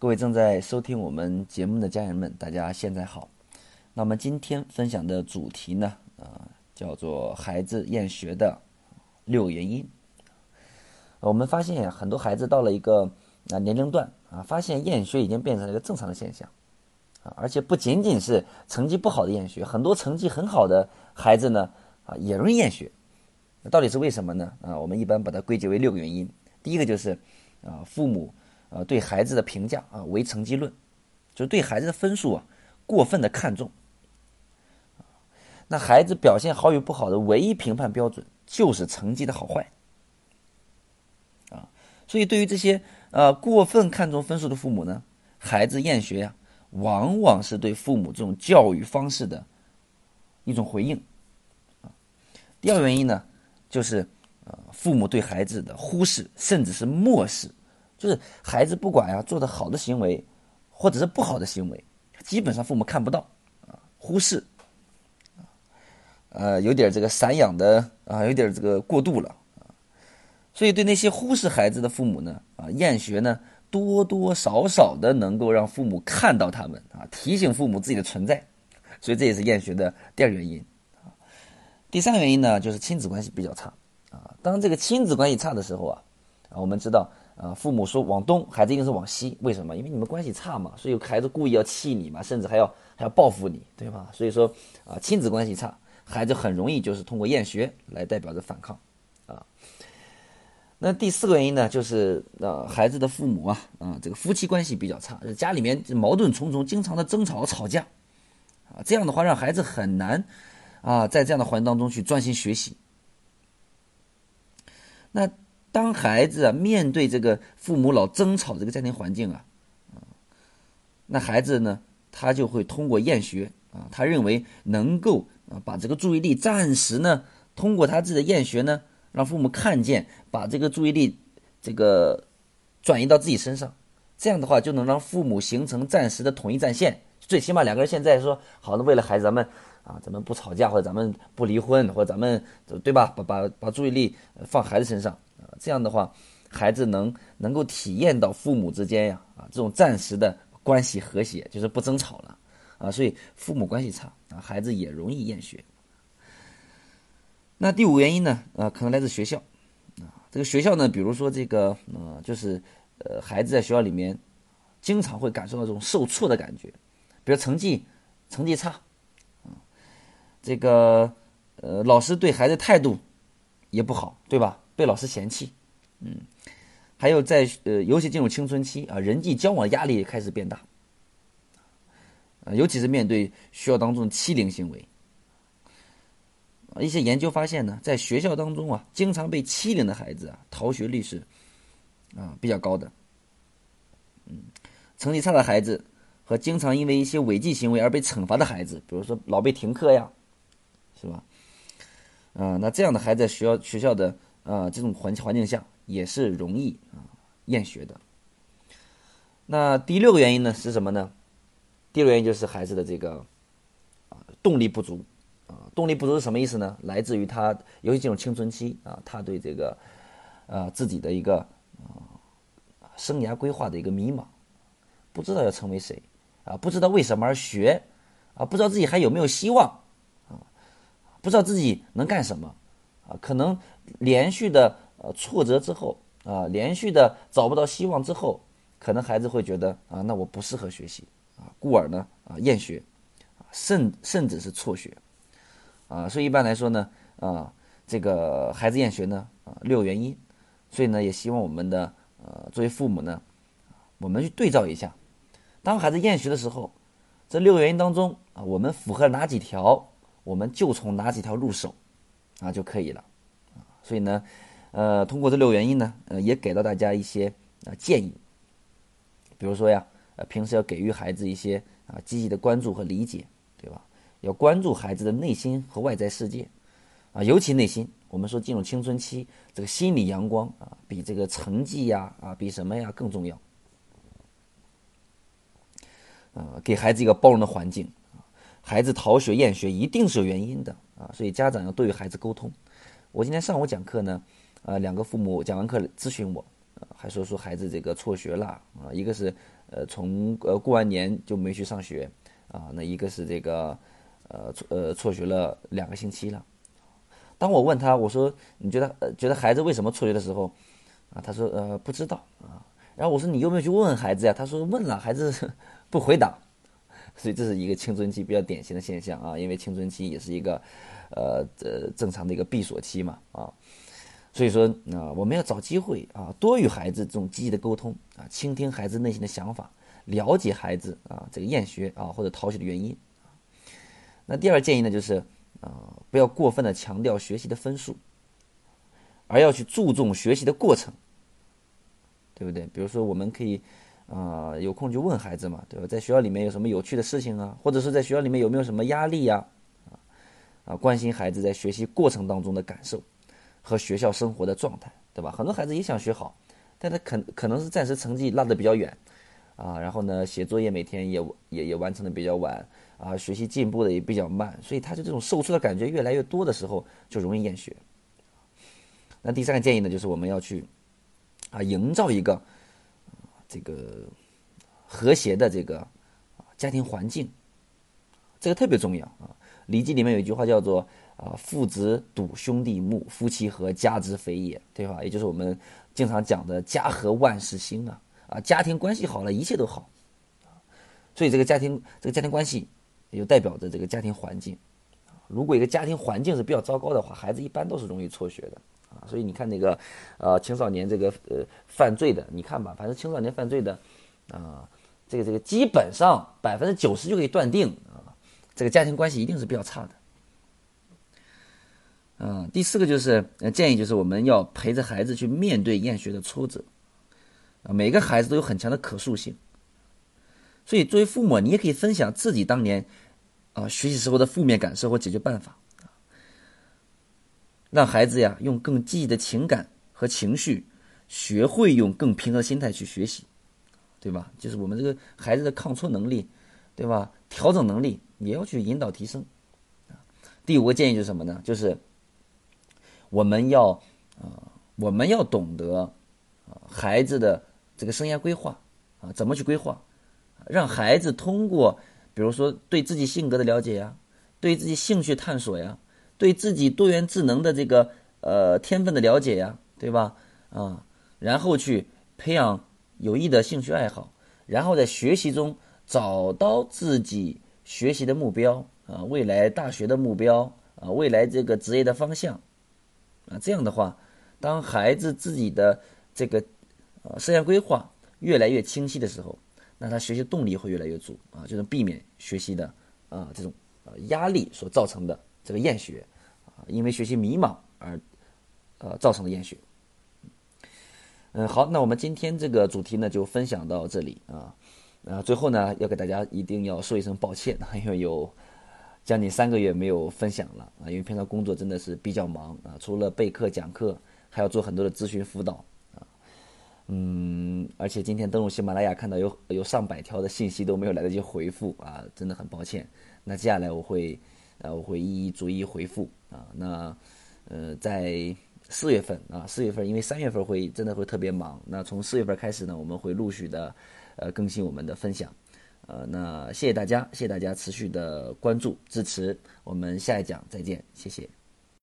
各位正在收听我们节目的家人们，大家现在好。那么今天分享的主题呢，呃，叫做孩子厌学的六个原因。我们发现很多孩子到了一个啊年龄段啊，发现厌学已经变成了一个正常的现象啊，而且不仅仅是成绩不好的厌学，很多成绩很好的孩子呢啊也容易厌学。那到底是为什么呢？啊，我们一般把它归结为六个原因。第一个就是啊，父母。呃，对孩子的评价啊，为成绩论，就是对孩子的分数啊，过分的看重。那孩子表现好与不好的唯一评判标准就是成绩的好坏。啊，所以对于这些呃过分看重分数的父母呢，孩子厌学呀，往往是对父母这种教育方式的一种回应。啊，第二个原因呢，就是呃父母对孩子的忽视甚至是漠视。就是孩子不管呀做的好的行为，或者是不好的行为，基本上父母看不到啊，忽视，呃，有点这个散养的啊，有点这个过度了啊，所以对那些忽视孩子的父母呢，啊，厌学呢，多多少少的能够让父母看到他们啊，提醒父母自己的存在，所以这也是厌学的第二原因。第三个原因呢，就是亲子关系比较差啊，当这个亲子关系差的时候啊，啊，我们知道。啊，父母说往东，孩子一定是往西，为什么？因为你们关系差嘛，所以孩子故意要气你嘛，甚至还要还要报复你，对吧？所以说啊，亲子关系差，孩子很容易就是通过厌学来代表着反抗，啊。那第四个原因呢，就是呃，孩子的父母啊，啊，这个夫妻关系比较差，家里面矛盾重重，经常的争吵吵架，啊，这样的话让孩子很难啊，在这样的环境当中去专心学习，那。当孩子啊面对这个父母老争吵这个家庭环境啊，那孩子呢，他就会通过厌学啊，他认为能够啊把这个注意力暂时呢，通过他自己的厌学呢，让父母看见，把这个注意力这个转移到自己身上，这样的话就能让父母形成暂时的统一战线，最起码两个人现在说好的，为了孩子咱们啊，咱们不吵架或者咱们不离婚或者咱们对吧，把把把注意力放孩子身上。这样的话，孩子能能够体验到父母之间呀啊这种暂时的关系和谐，就是不争吵了啊，所以父母关系差啊，孩子也容易厌学。那第五原因呢啊，可能来自学校啊，这个学校呢，比如说这个呃，就是呃，孩子在学校里面经常会感受到这种受挫的感觉，比如成绩成绩差啊，这个呃，老师对孩子态度也不好，对吧？被老师嫌弃，嗯，还有在呃，尤其进入青春期啊，人际交往压力开始变大，啊，尤其是面对学校当中的欺凌行为，啊，一些研究发现呢，在学校当中啊，经常被欺凌的孩子啊，逃学率是啊比较高的，嗯，成绩差的孩子和经常因为一些违纪行为而被惩罚的孩子，比如说老被停课呀，是吧？啊，那这样的孩子在学校学校的。啊，这种环环境下也是容易啊厌学的。那第六个原因呢是什么呢？第六个原因就是孩子的这个啊动力不足啊，动力不足是什么意思呢？来自于他尤其这种青春期啊，他对这个啊自己的一个啊生涯规划的一个迷茫，不知道要成为谁啊，不知道为什么而学啊，不知道自己还有没有希望啊，不知道自己能干什么啊，可能。连续的呃挫折之后啊，连续的找不到希望之后，可能孩子会觉得啊，那我不适合学习啊，故而呢啊厌学，甚甚至是辍学啊。所以一般来说呢啊，这个孩子厌学呢啊六个原因，所以呢也希望我们的呃作为父母呢，我们去对照一下，当孩子厌学的时候，这六个原因当中啊，我们符合哪几条，我们就从哪几条入手啊就可以了。所以呢，呃，通过这六个原因呢，呃，也给到大家一些啊建议。比如说呀，呃，平时要给予孩子一些啊积极的关注和理解，对吧？要关注孩子的内心和外在世界，啊，尤其内心。我们说进入青春期，这个心理阳光啊，比这个成绩呀啊，比什么呀更重要。啊，给孩子一个包容的环境。孩子逃学厌学一定是有原因的啊，所以家长要多与孩子沟通。我今天上午讲课呢，呃，两个父母讲完课咨询我，还说说孩子这个辍学了啊，一个是呃从呃过完年就没去上学啊，那一个是这个呃辍呃辍学了两个星期了。当我问他我说你觉得觉得孩子为什么辍学的时候啊，他说呃不知道啊。然后我说你有没有去问问孩子呀？他说问了，孩子不回答。所以这是一个青春期比较典型的现象啊，因为青春期也是一个呃呃正常的一个闭锁期嘛啊。所以说啊，我们要找机会啊，多与孩子这种积极的沟通啊，倾听孩子内心的想法，了解孩子啊这个厌学啊或者逃学的原因。那第二建议呢，就是啊，不要过分的强调学习的分数，而要去注重学习的过程，对不对？比如说，我们可以啊有空就问孩子嘛，对吧？在学校里面有什么有趣的事情啊，或者是在学校里面有没有什么压力呀？啊啊，关心孩子在学习过程当中的感受。和学校生活的状态，对吧？很多孩子也想学好，但他可可能是暂时成绩落得比较远，啊，然后呢，写作业每天也也也完成的比较晚，啊，学习进步的也比较慢，所以他就这种受挫的感觉越来越多的时候，就容易厌学。那第三个建议呢，就是我们要去啊，营造一个这个和谐的这个家庭环境，这个特别重要啊。《礼记》里面有一句话叫做。啊，父子笃，兄弟睦，夫妻和，家之肥也，对吧？也就是我们经常讲的“家和万事兴”啊，啊，家庭关系好了，一切都好，所以这个家庭，这个家庭关系，就代表着这个家庭环境。如果一个家庭环境是比较糟糕的话，孩子一般都是容易辍学的啊。所以你看那个，呃，青少年这个呃犯罪的，你看吧，反正青少年犯罪的，啊，这个这个基本上百分之九十就可以断定啊，这个家庭关系一定是比较差的。嗯，第四个就是建议就是我们要陪着孩子去面对厌学的挫折，啊，每个孩子都有很强的可塑性，所以作为父母，你也可以分享自己当年啊学习时候的负面感受或解决办法，让孩子呀用更积极的情感和情绪，学会用更平和的心态去学习，对吧？就是我们这个孩子的抗挫能力，对吧？调整能力也要去引导提升。第五个建议就是什么呢？就是。我们要，啊，我们要懂得，啊，孩子的这个生涯规划，啊，怎么去规划，让孩子通过，比如说对自己性格的了解呀，对自己兴趣探索呀，对自己多元智能的这个呃天分的了解呀，对吧？啊，然后去培养有益的兴趣爱好，然后在学习中找到自己学习的目标，啊，未来大学的目标，啊，未来这个职业的方向。啊，这样的话，当孩子自己的这个呃生涯规划越来越清晰的时候，那他学习动力会越来越足啊，就能避免学习的啊这种压力所造成的这个厌学啊，因为学习迷茫而呃造成的厌学。嗯，好，那我们今天这个主题呢就分享到这里啊，啊，最后呢要给大家一定要说一声抱歉，因为有。将近三个月没有分享了啊，因为平常工作真的是比较忙啊，除了备课讲课，还要做很多的咨询辅导啊，嗯，而且今天登录喜马拉雅看到有有上百条的信息都没有来得及回复啊，真的很抱歉。那接下来我会呃我会一一逐一回复啊，那呃在四月份啊四月份，因为三月份会真的会特别忙，那从四月份开始呢，我们会陆续的呃更新我们的分享。呃，那谢谢大家，谢谢大家持续的关注支持，我们下一讲再见，谢谢。